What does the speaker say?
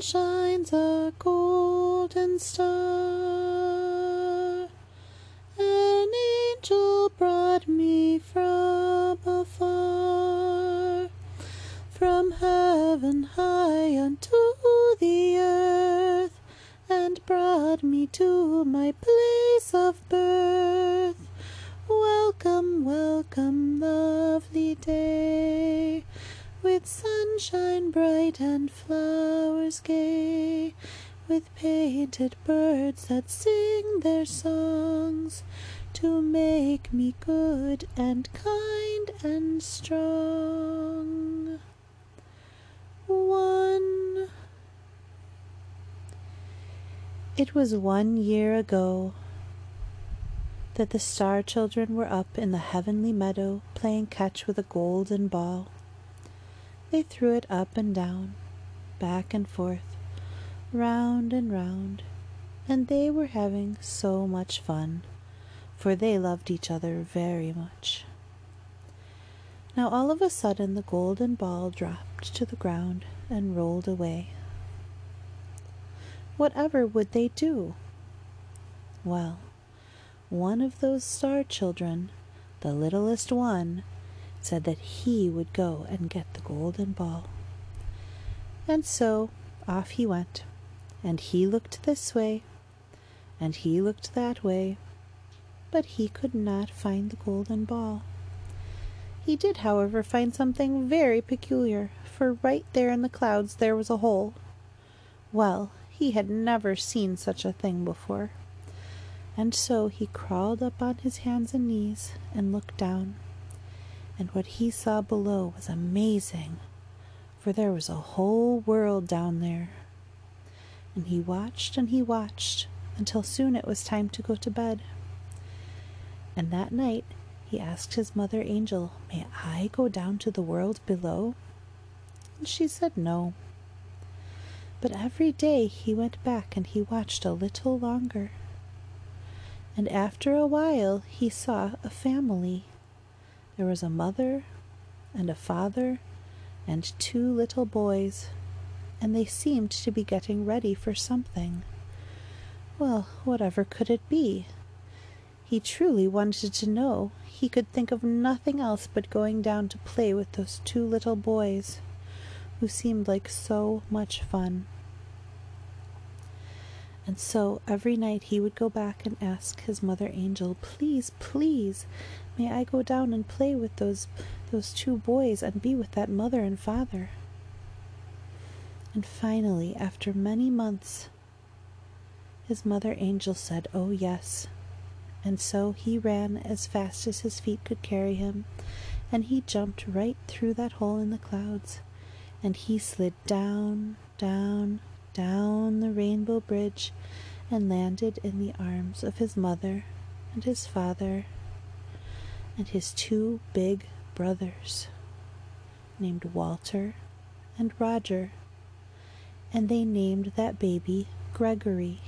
shines a golden star. An angel brought me from afar, from heaven high unto the earth, and brought me to my place of birth. Welcome, welcome, lovely day, with sunshine bright and flowers gay, with painted birds that sing their songs to make me good and kind and strong. One. It was one year ago that the star children were up in the heavenly meadow playing catch with a golden ball. They threw it up and down, back and forth, round and round, and they were having so much fun, for they loved each other very much. Now all of a sudden the golden ball dropped to the ground and rolled away. Whatever would they do? Well, one of those star children, the littlest one, said that he would go and get the golden ball. And so off he went, and he looked this way, and he looked that way, but he could not find the golden ball. He did, however, find something very peculiar, for right there in the clouds there was a hole. Well, he had never seen such a thing before. And so he crawled up on his hands and knees and looked down. And what he saw below was amazing, for there was a whole world down there. And he watched and he watched until soon it was time to go to bed. And that night he asked his mother angel, May I go down to the world below? And she said no. But every day he went back and he watched a little longer and after a while he saw a family. There was a mother and a father and two little boys, and they seemed to be getting ready for something. Well, whatever could it be? He truly wanted to know. He could think of nothing else but going down to play with those two little boys, who seemed like so much fun. And so every night he would go back and ask his mother angel, Please, please, may I go down and play with those those two boys and be with that mother and father? And finally, after many months, his mother angel said, Oh, yes. And so he ran as fast as his feet could carry him, and he jumped right through that hole in the clouds, and he slid down, down, down the rainbow bridge and landed in the arms of his mother and his father and his two big brothers named Walter and Roger, and they named that baby Gregory.